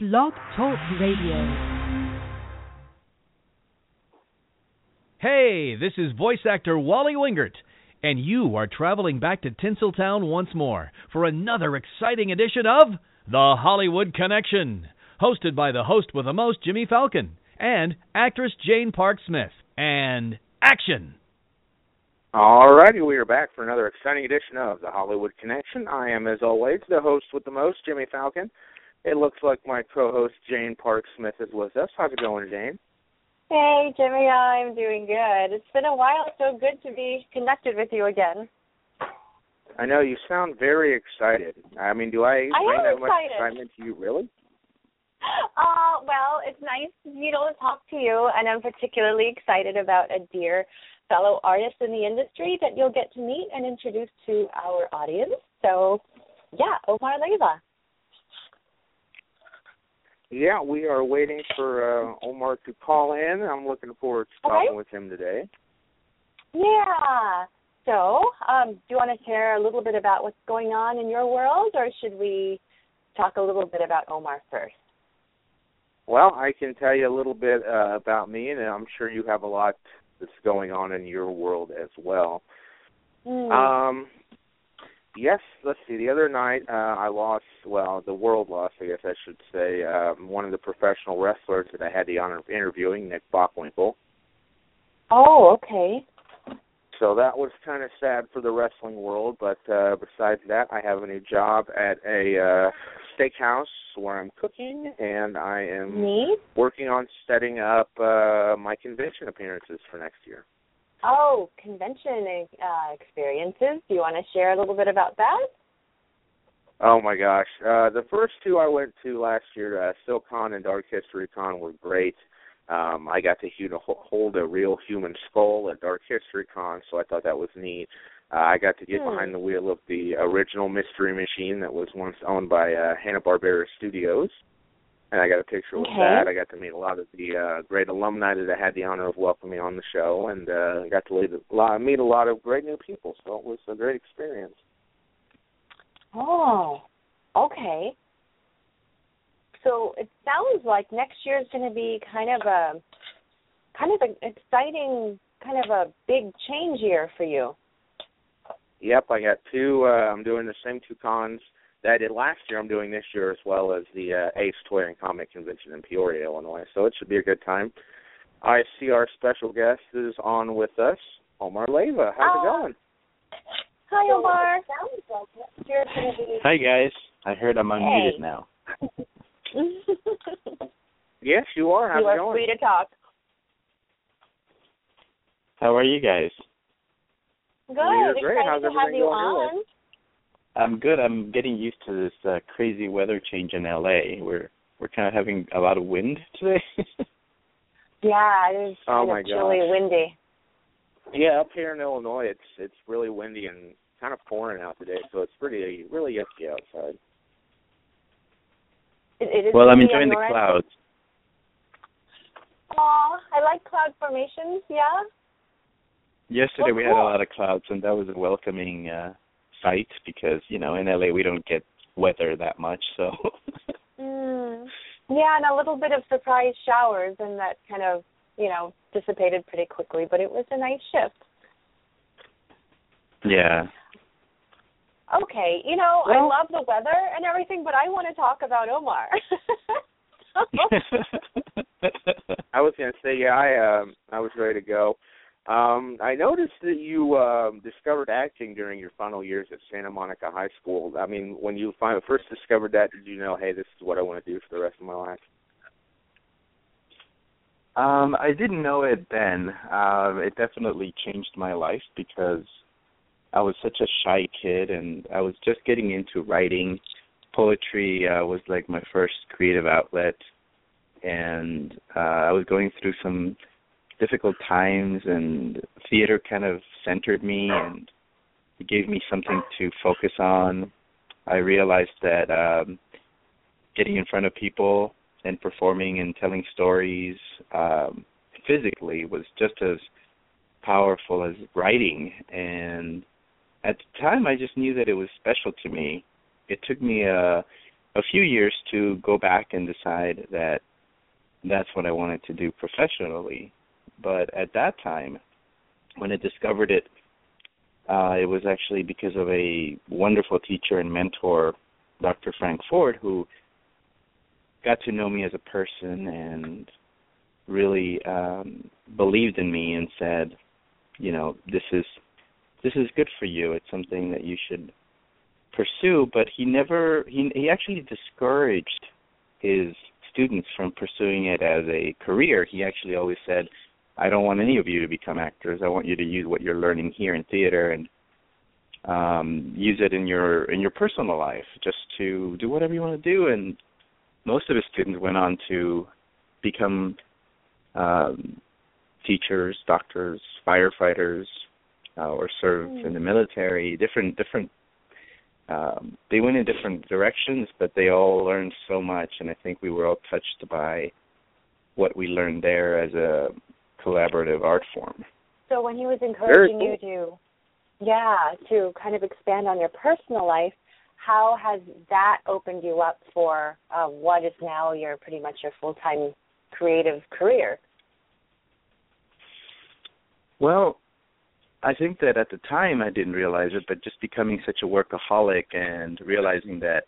Blog Talk Radio. Hey, this is voice actor Wally Wingert, and you are traveling back to Tinseltown once more for another exciting edition of The Hollywood Connection, hosted by the host with the most, Jimmy Falcon, and actress Jane Park Smith. And action! All righty, we are back for another exciting edition of The Hollywood Connection. I am, as always, the host with the most, Jimmy Falcon. It looks like my co-host Jane Park Smith is with us. How's it going, Jane? Hey, Jimmy, I'm doing good. It's been a while. It's so good to be connected with you again. I know you sound very excited. I mean, do I, I bring that much excitement to you, really? Uh, well, it's nice, you know, to talk to you, and I'm particularly excited about a dear fellow artist in the industry that you'll get to meet and introduce to our audience. So, yeah, Omar Leyva. Yeah, we are waiting for uh, Omar to call in. I'm looking forward to talking Okay. with him today. Yeah. So, um, do you want to share a little bit about what's going on in your world, or should we talk a little bit about Omar first? Well, I can tell you a little bit uh, about me, and I'm sure you have a lot that's going on in your world as well. Hmm. Um, yes, let's see. The other night, uh, I lost. Well, the world lost, I guess I should say. Um, one of the professional wrestlers that I had the honor of interviewing, Nick Bockwinkel. oh, okay. So that was kind of sad for the wrestling world. But uh, besides that, I have a new job at a uh, steakhouse where I'm cooking, and I am Neat. working on setting up uh, my convention appearances for next year. Oh, convention uh, experiences. Do you want to share a little bit about that? Oh my gosh. Uh the first two I went to last year, uh SilCon and Dark History Con were great. Um I got to hu- hold a real human skull at Dark History Con, so I thought that was neat. Uh, I got to get Hmm. behind the wheel of the original Mystery Machine that was once owned by uh, Hanna Barbera Studios, and I got a picture with Okay. that. I got to meet a lot of the uh, great alumni that I had the honor of welcoming on the show, and uh, got to lead a lot, meet a lot of great new people. So it was a great experience. Oh, okay. So it sounds like next year is going to be kind of a kind of an exciting, kind of a big change year for you. Yep, I got two. Uh, I'm doing the same two cons that I did last year. I'm doing this year as well as the uh, Ace Toy and Comic Convention in Peoria, Illinois. So it should be a good time. I see our special guest is on with us, Omar Leyva. How's Oh. it going? Hi, Omar. Sounds like next year is going to be. Hi guys. I heard I'm unmuted Hey. now. Yes, you are. How's you it are going? free to talk. How are you guys? Good. You're great. Excited How's to have you going your on. I'm good. I'm getting used to this uh, crazy weather change in LA. We're we're kind of having a lot of wind today. Yeah, it is Oh, kind my of chilly, gosh. windy. Yeah, up here in Illinois, it's it's really windy and kind of pouring out today, so it's pretty really yucky outside. It, it is well, I'm enjoying the your clouds. Aw, I like cloud formations. Yeah. Yesterday Oh, we had a lot of clouds, and that was a welcoming uh sight because you know in LA we don't get weather that much. So Mm. Yeah, and a little bit of surprise showers, and that kind of, you know, dissipated pretty quickly. But it was a nice shift. yeah. Okay, you know, I love the weather and everything, but I want to talk about Omar. I was gonna say, yeah, I um I was ready to go. Um, I noticed that you um, discovered acting during your final years at Santa Monica High School. I mean, when you fin- first discovered that, did you know, hey, this is what I want to do for the rest of my life? Um, I didn't know it then. Uh, it definitely changed my life because I was such a shy kid and I was just getting into writing. Poetry uh, was like my first creative outlet, and uh, I was going through some difficult times, and theater kind of centered me and gave me something to focus on. I realized that um, getting in front of people and performing and telling stories um, physically was just as powerful as writing. And at the time, I just knew that it was special to me. It took me a a few years to go back and decide that that's what I wanted to do professionally. But at that time, when I discovered it, uh, it was actually because of a wonderful teacher and mentor, Dr. Frank Ford, who got to know me as a person and really um, believed in me and said, you know, this is this is good for you. It's something that you should pursue. But he never he he actually discouraged his students from pursuing it as a career. He actually always said, I don't want any of you to become actors. I want you to use what you're learning here in theater and um use it in your in your personal life just to do whatever you want to do and most of his students went on to become um teachers, doctors, firefighters, uh, or serve mm. in the military. Different different. Um, they went in different directions, but they all learned so much, and I think we were all touched by what we learned there as a collaborative art form. So when he was encouraging cool. you to, yeah, to kind of expand on your personal life, how has that opened you up for uh, what is now your pretty much your full time creative career? Well, I think that at the time I didn't realize it, but just becoming such a workaholic and realizing that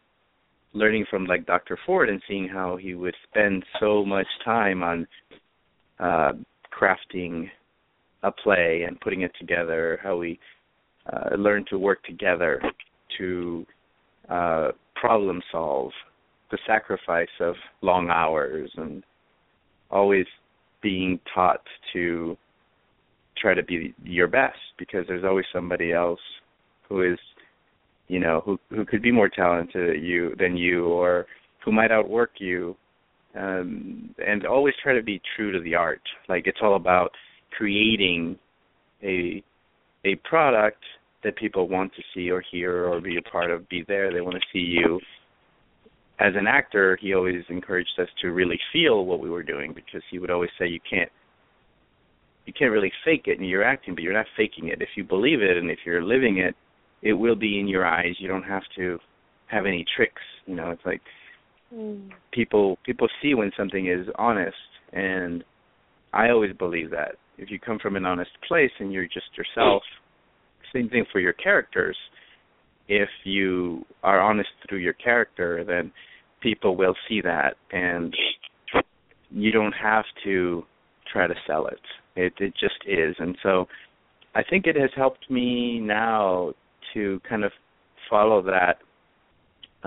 learning from like Dr. Ford and seeing how he would spend so much time on uh crafting a play and putting it together, how we uh learn to work together to uh problem solve, the sacrifice of long hours and always being taught to try to be your best because there's always somebody else who is you know who who could be more talented you than you or who might outwork you um and always try to be true to the art. Like it's all about creating a a product that people want to see or hear or be a part of be there they want to see you. As an actor he always encouraged us to really feel what we were doing because he would always say you can't you can't really fake it and you're acting but you're not faking it. If you believe it and if you're living it it will be in your eyes. You don't have to have any tricks. You know it's like people people see when something is honest and i always believe that. If you come from an honest place and you're just yourself same thing for your characters. If you are honest through your character then people will see that and you don't have to try to sell it. It it just is, and so I think it has helped me now to kind of follow that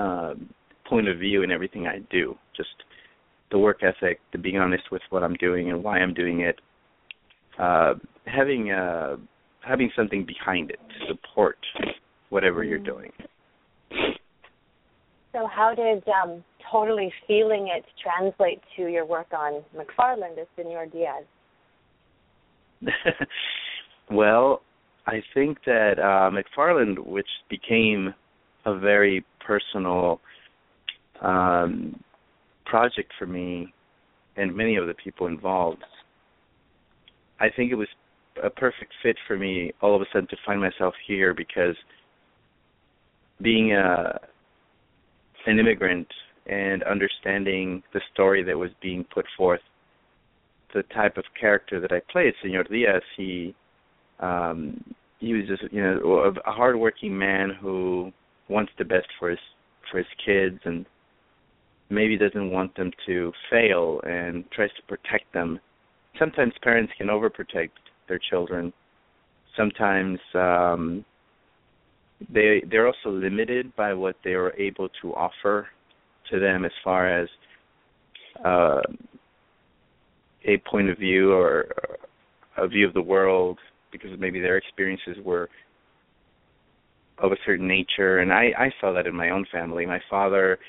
um, point of view in everything I do. Just the work ethic, the being honest with what I'm doing and why I'm doing it, uh, having uh, having something behind it to support whatever you're doing. So, how did um, totally feeling it translate to your work on McFarland as Senor Diaz? well, I think that uh, McFarland, which became a very personal um, project for me and many of the people involved, I think it was a perfect fit for me all of a sudden to find myself here because being a an immigrant and understanding the story that was being put forth the type of character that I played, Senor Diaz, he um he was just you know a hardworking man who wants the best for his for his kids and maybe doesn't want them to fail and tries to protect them. Sometimes parents can overprotect their children. Sometimes um they they're also limited by what they are able to offer to them as far as uh a point of view or a view of the world because maybe their experiences were of a certain nature and I I saw that in my own family. My father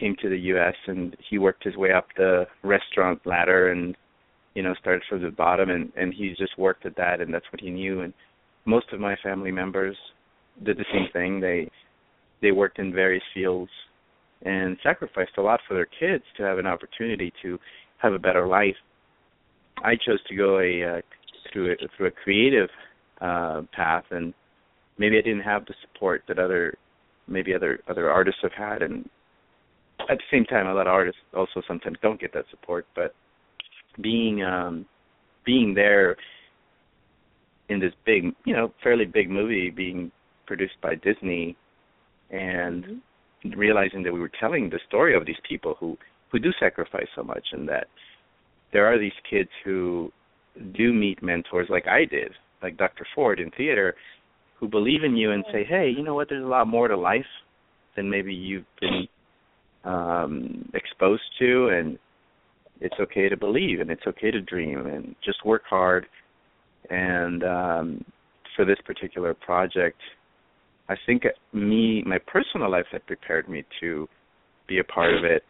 came to the US and he worked his way up the restaurant ladder and you know started from the bottom and and he just worked at that and that's what he knew and most of my family members did the same thing. They they worked in various fields and sacrificed a lot for their kids to have an opportunity to have a better life I chose to go a uh, through a, through a creative uh, path, and maybe I didn't have the support that other maybe other other artists have had, and at the same time, a lot of artists also sometimes don't get that support. But being um, being there in this big, you know, fairly big movie being produced by Disney, and mm-hmm. realizing that we were telling the story of these people who who do sacrifice so much, and that there are these kids who do meet mentors like I did, like Dr. Ford in theater, who believe in you and say, "Hey, you know what? There's a lot more to life than maybe you've been um exposed to and it's okay to believe and it's okay to dream and just work hard. And um for this particular project i think me my personal life had prepared me to be a part of it.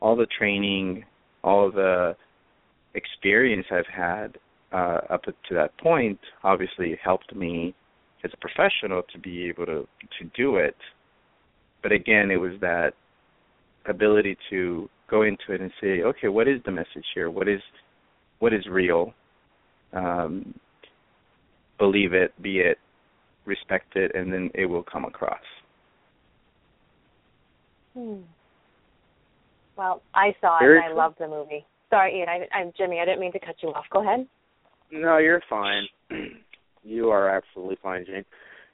All the training all the experience i've had uh up to that point obviously helped me as a professional to be able to to do it. But again it was that ability to go into it and say, okay, what is the message here? What is what is real? Um, believe it, be it, respect it, and then it will come across. Hmm. Well, I saw it and I loved the movie. Sorry, Ian. I, I'm Jimmy. I didn't mean to cut you off. Go ahead. No, you're fine. you are absolutely fine, Jane.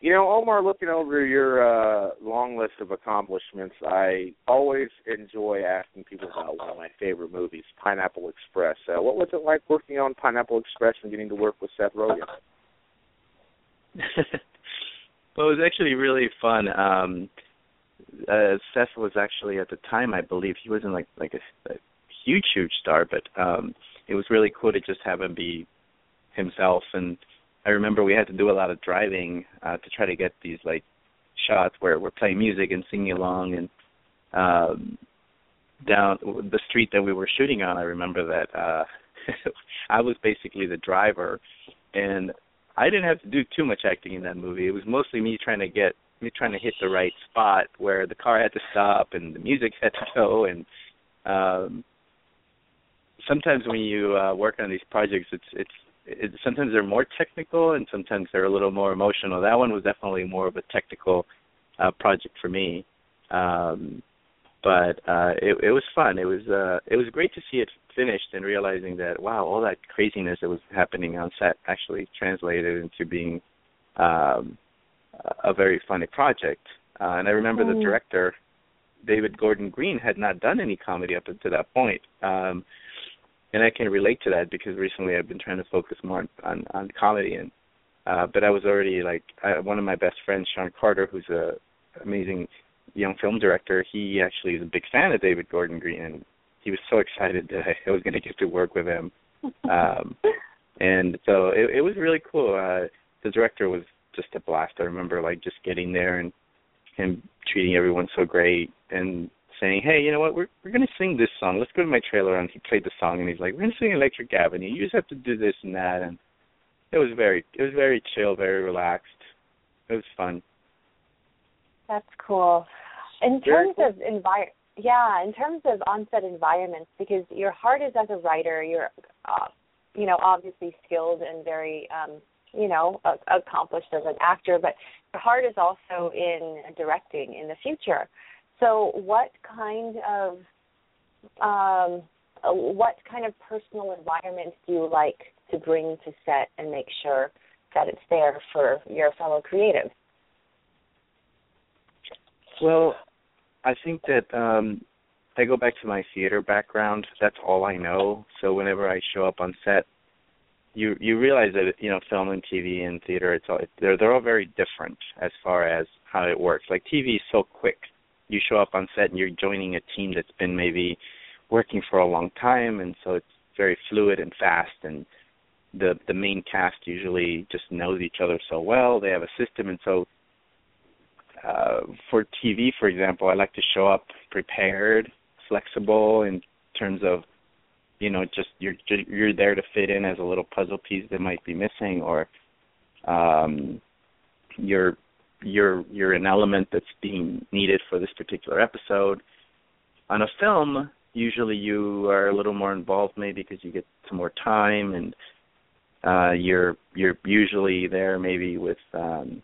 You know, Omar, looking over your uh, long list of accomplishments, I always enjoy asking people about one of my favorite movies, Pineapple Express. Uh, what was it like working on Pineapple Express and getting to work with Seth Rogen? well, it was actually really fun. Um, uh, Seth was actually at the time, I believe, he wasn't like like a, a huge, huge star, but um, it was really cool to just have him be himself and I remember we had to do a lot of driving uh, to try to get these like shots where we're playing music and singing along and um down the street that we were shooting on I remember that uh I was basically the driver and I didn't have to do too much acting in that movie. It was mostly me trying to get me trying to hit the right spot where the car had to stop and the music had to go and um sometimes when you uh work on these projects it's it's it, sometimes they're more technical and sometimes they're a little more emotional. That one was definitely more of a technical uh, project for me, um, but uh, it, it was fun. It was uh, it was great to see it finished and realizing that wow, all that craziness that was happening on set actually translated into being um, a very funny project. Uh, and I remember mm. the director, David Gordon Green, had not done any comedy up until that point. Um, and I can relate to that because recently I've been trying to focus more on on, comedy. And uh but I was already like I, one of my best friends Sean Carter who's a amazing young film director he actually is a big fan of David Gordon Green. And he was so excited that I was going to get to work with him. Um and so it it was really cool. Uh the director was just a blast. I remember like just getting there and him treating everyone so great. And saying, "Hey, you know what? We're we're gonna sing this song. Let's go to my trailer." And he played the song, and he's like, "We're gonna sing Electric Avenue. You just have to do this and that." And it was very it was very chill, very relaxed. It was fun. That's cool. In terms cool. of envir- yeah, in terms of onset environments, because your heart is as a writer, you're, uh, you know, obviously skilled and very, um, you know, accomplished as an actor, but your heart is also in directing in the future. So, what kind of um, what kind of personal environment do you like to bring to set and make sure that it's there for your fellow creatives? Well, I think that um, I go back to my theater background. That's all I know. So whenever I show up on set, you you realize that you know film and TV and theater it's all they're they're all very different as far as how it works. Like TV is so quick you show up on set and you're joining a team that's been maybe working for a long time and so it's very fluid and fast and the the main cast usually just knows each other so well they have a system and so uh for TV for example I like to show up prepared flexible in terms of you know just you're you're there to fit in as a little puzzle piece that might be missing or um you're you're you're an element that's being needed for this particular episode. On a film, usually you are a little more involved maybe because you get some more time and uh you're you're usually there maybe with um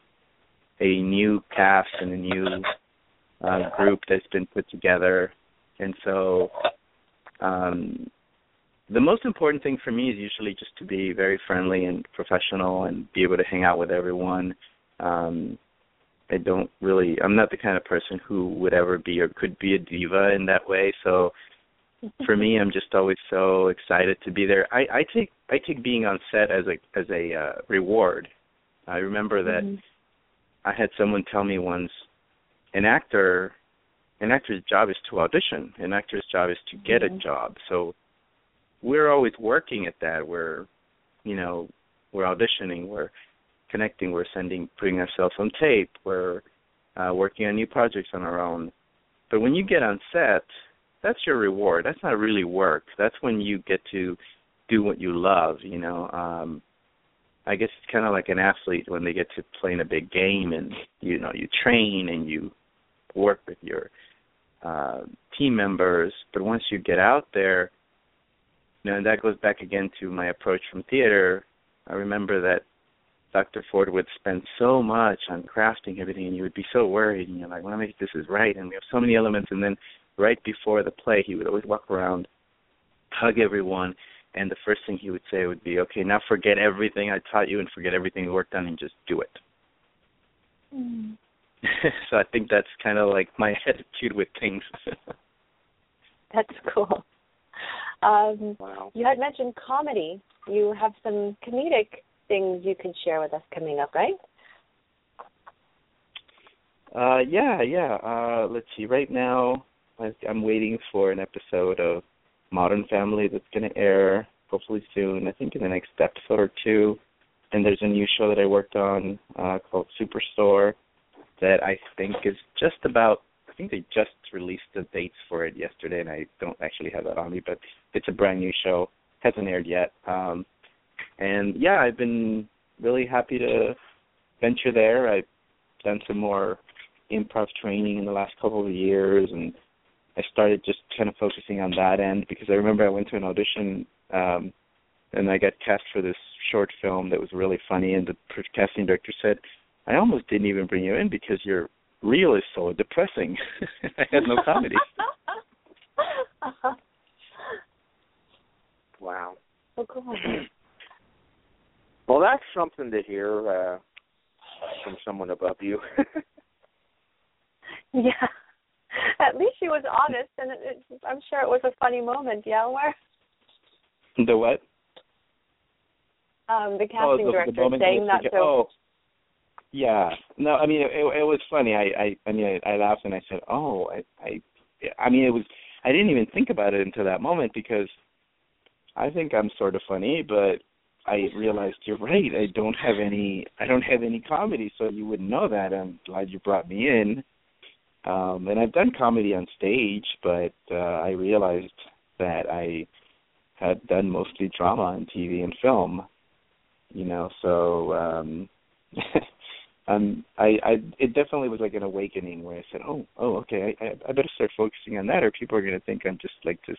a new cast and a new uh group that's been put together and so um the most important thing for me is usually just to be very friendly and professional and be able to hang out with everyone. Um I don't really I'm not the kind of person who would ever be or could be a diva in that way. So for me I'm just always so excited to be there. I, I take I take being on set as a as a uh, reward. I remember that Mhm. I had someone tell me once an actor an actor's job is to audition. An actor's job is to get Mhm. a job. So we're always working at that. We're you know, we're auditioning, we're connecting, we're sending putting ourselves on tape, we're uh working on new projects on our own. But when you get on set, that's your reward. That's not really work. That's when you get to do what you love, you know. Um I guess it's kind of like an athlete when they get to play in a big game and you know you train and you work with your uh team members but once you get out there you know and that goes back again to my approach from theater i remember that dr ford would spend so much on crafting everything and you would be so worried and you're like well make this is right and we have so many elements and then right before the play he would always walk around hug everyone and the first thing he would say would be, "Okay, now forget everything I taught you and forget everything we worked on and just do it." Mm. so I think that's kind of like my attitude with things. That's cool. Um, Wow. you had mentioned comedy. You have some comedic things you could share with us coming up, right? uh yeah, yeah. Uh let's see. Right now I'm waiting for an episode of Modern Family that's going to air hopefully soon. I think in the next episode or two. And there's a new show that I worked on uh called Superstore that I think is just about I think they just released the dates for it yesterday and I don't actually have that on me, but it's a brand new show. Hasn't aired yet. Um and yeah, I've been really happy to venture there. I've done some more improv training in the last couple of years and I started just kind of focusing on that end because I remember I went to an audition um and I got cast for this short film that was really funny and the casting director said, I almost didn't even bring you in because your reel is so depressing. I had no comedy. Wow. oh, cool. Well, that's something to hear uh, from someone above you. Yeah. At least she was honest, and it, it, I'm sure it was a funny moment. Yeah, where the what? um, the casting oh, the, director the moment saying you that. forget- So Oh, yeah. No, I mean it, it, it was funny. I, I, I mean, I, I laughed and I said, "Oh, I, I, I mean, it was. I didn't even think about it until that moment because I think I'm sort of funny, but I realized you're right. I don't have any. I don't have any comedy, so you wouldn't know that. I'm glad you brought me in. Um, and I've done comedy on stage, but uh, I realized that I had done mostly drama on TV and film you know so um um i i it definitely was like an awakening where i said oh oh okay i i, better start focusing on that or people are going to think i'm just like this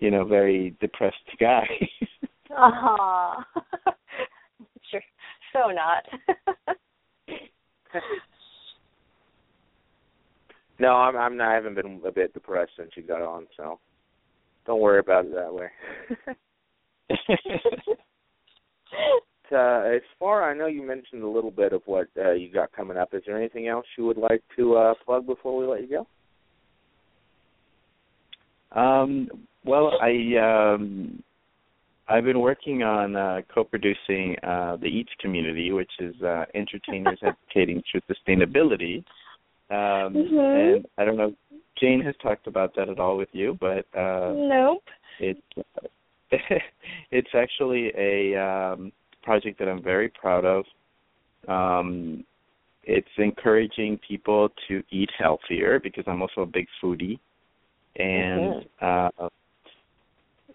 you know very depressed guy Aw. sure. So not. no, I'm I'm not, I haven't been a bit depressed since you got on, so don't worry about it that way. uh, as far I know, you mentioned a little bit of what uh, you got coming up. Is there anything else you would like to uh, plug before we let you go? um well i um I've been working on uh, co-producing uh, the Eats community, which is uh, entertainers advocating through sustainability. Um, Mhm. And I don't know, Jane has talked about that at all with you, but uh, nope. it's it's actually a um, project that I'm very proud of. Um, it's encouraging people to eat healthier because I'm also a big foodie, and uh,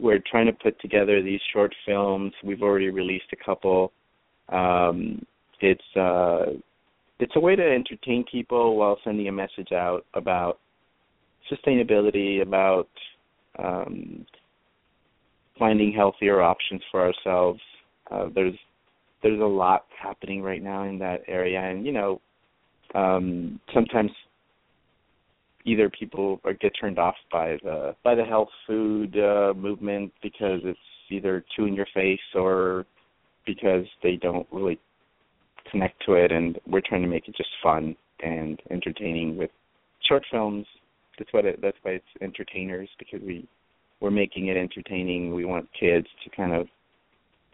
we're trying to put together these short films. We've already released a couple. Um, it's uh, it's a way to entertain people while sending a message out about sustainability, about um, finding healthier options for ourselves. Uh, there's there's a lot happening right now in that area, and you know, um, sometimes either people get turned off by the by the health food uh, movement because it's either too in your face or because they don't really connect to it and we're trying to make it just fun and entertaining with short films. That's what it that's why it's entertainers because we we're making it entertaining. We want kids to kind of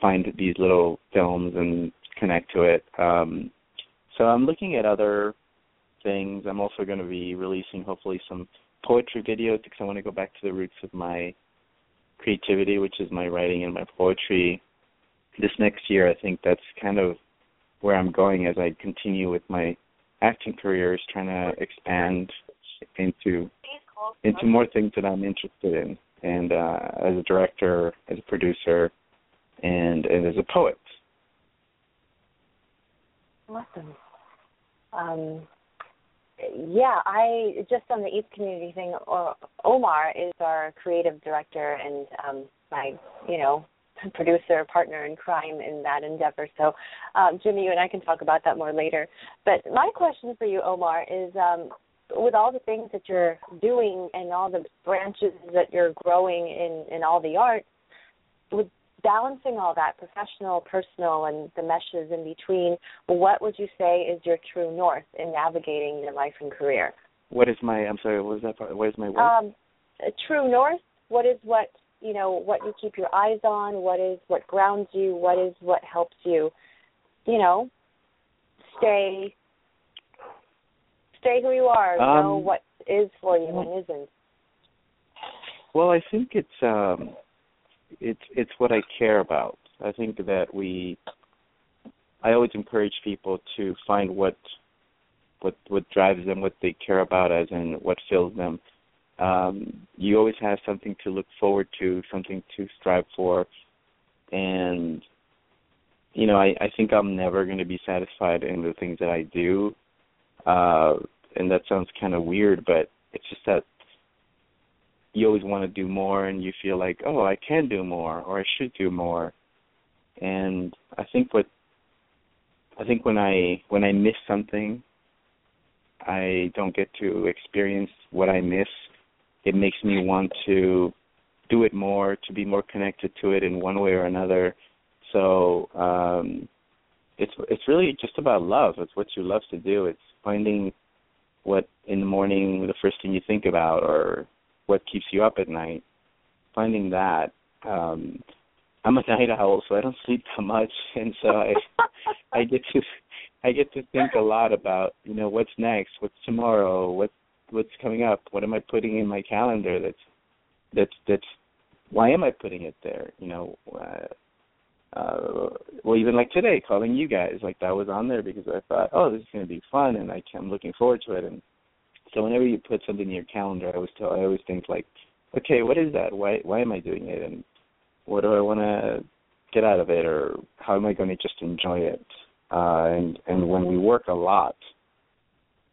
find these little films and connect to it. Um so i'm looking at other things i'm also going to be releasing hopefully some poetry videos because i want to go back to the roots of my creativity which is my writing and my poetry this next year i think that's kind of where i'm going as i continue with my acting career is trying to expand into into more things that I'm interested in, and uh, as a director, as a producer, and and as a poet. Awesome. Um, yeah, I just on the Eats Community thing. Omar is our creative director and um, my, you know, producer partner in crime in that endeavor. So, um, Jimmy, you and I can talk about that more later. But my question for you, Omar, is um, with all the things that you're doing and all the branches that you're growing in in all the arts, with balancing all that professional, personal, and the meshes in between, what would you say is your true north in navigating your life and career? What is my? I'm sorry. What was that part? What is my what? Um, true north. What is what you know? What you keep your eyes on? What is what grounds you? What is what helps you? You know, stay stay who you are. Um, know what is for you and isn't. Well, I think it's um, it's it's what I care about. I think that we. I always encourage people to find what what what drives them, what they care about, as in what fills them. Um, you always have something to look forward to, something to strive for, and you know, I, I think I'm never going to be satisfied in the things that I do. Uh, and that sounds kind of weird, but it's just that you always want to do more and you feel like, oh, I can do more or I should do more. And I think what I think when I when I miss something, I don't get to experience what I miss. It makes me want to do it more, to be more connected to it in one way or another. So um it's it's really just about love. It's what you love to do. It's finding what in the morning the first thing you think about or what keeps you up at night. Finding that. Um I'm a night owl so I don't sleep that much and so I I get to I get to think a lot about, you know, what's next, what's tomorrow, what what's coming up, what am I putting in my calendar that's that's that's why am I putting it there? You know, uh, uh well even like today calling you guys like that was on there because i thought oh this is going to be fun and i i'm looking forward to it and so whenever you put something in your calendar i always tell i always think like okay what is that why why am i doing it and what do i want to get out of it or how am i going to just enjoy it uh and and when we work a lot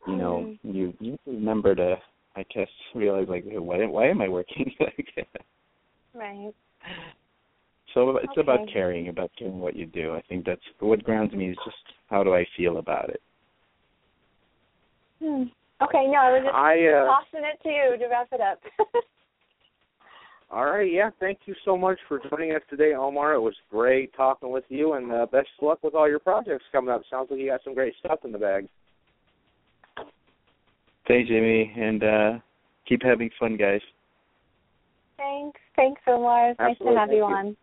you know mm-hmm. you you remember to i guess realize like why why am i working like right so it's okay. about caring, about caring what you do. I think that's what grounds me is just how do I feel about it. Hmm. Okay, no, I was just I, uh, tossing it to you to wrap it up. All right, yeah. Thank you so much for joining us today, Omar. It was great talking with you, and uh, best of luck with all your projects coming up. Sounds like you got some great stuff in the bag. Thanks, Jimmy, and uh, keep having fun, guys. Thanks. Thanks, Omar. It's nice to have you, you on.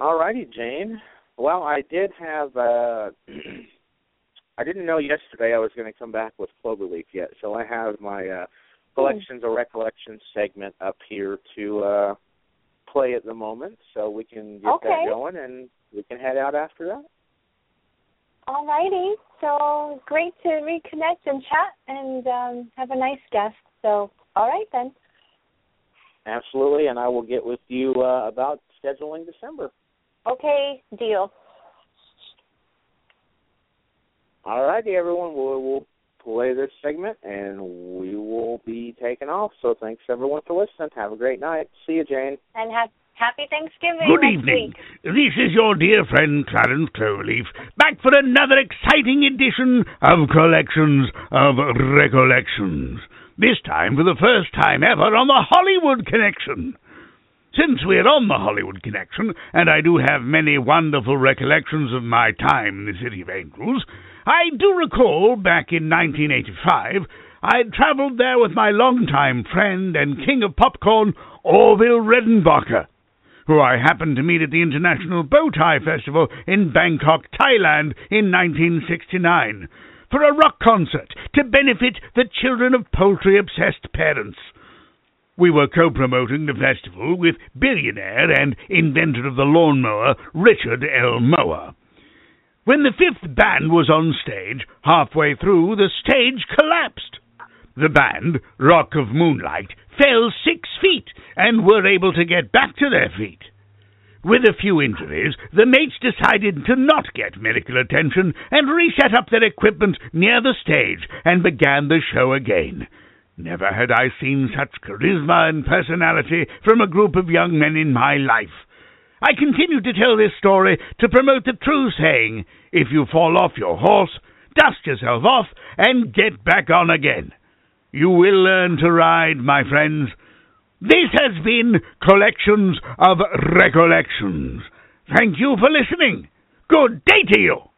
All righty, Jane. Well, I did have. uh I didn't know yesterday I was going to come back with Cloverleaf yet, so I have my uh collections or recollections segment up here to uh play at the moment, so we can get okay. that going and we can head out after that. All righty. So great to reconnect and chat and um, have a nice guest. So, all right then. Absolutely, and I will get with you uh, about scheduling December. Okay, deal. All righty, everyone. We'll, we'll play this segment and we will be taking off. So thanks everyone for listening. Have a great night. See you, Jane. And have Happy Thanksgiving. Good next evening. Week. This is your dear friend Clarence Cloverleaf, back for another exciting edition of Collections of Recollections. This time for the first time ever on the Hollywood Connection. Since we're on the Hollywood Connection, and I do have many wonderful recollections of my time in the City of Angels, I do recall back in 1985 I'd traveled there with my longtime friend and king of popcorn, Orville Redenbacher, who I happened to meet at the International Bowtie Festival in Bangkok, Thailand in 1969 for a rock concert to benefit the children of poultry obsessed parents. We were co promoting the festival with billionaire and inventor of the lawnmower, Richard L. Mower. When the fifth band was on stage, halfway through, the stage collapsed. The band, Rock of Moonlight, fell six feet and were able to get back to their feet. With a few injuries, the mates decided to not get medical attention and reset up their equipment near the stage and began the show again. Never had I seen such charisma and personality from a group of young men in my life. I continue to tell this story to promote the true saying if you fall off your horse, dust yourself off and get back on again. You will learn to ride, my friends. This has been Collections of Recollections. Thank you for listening. Good day to you.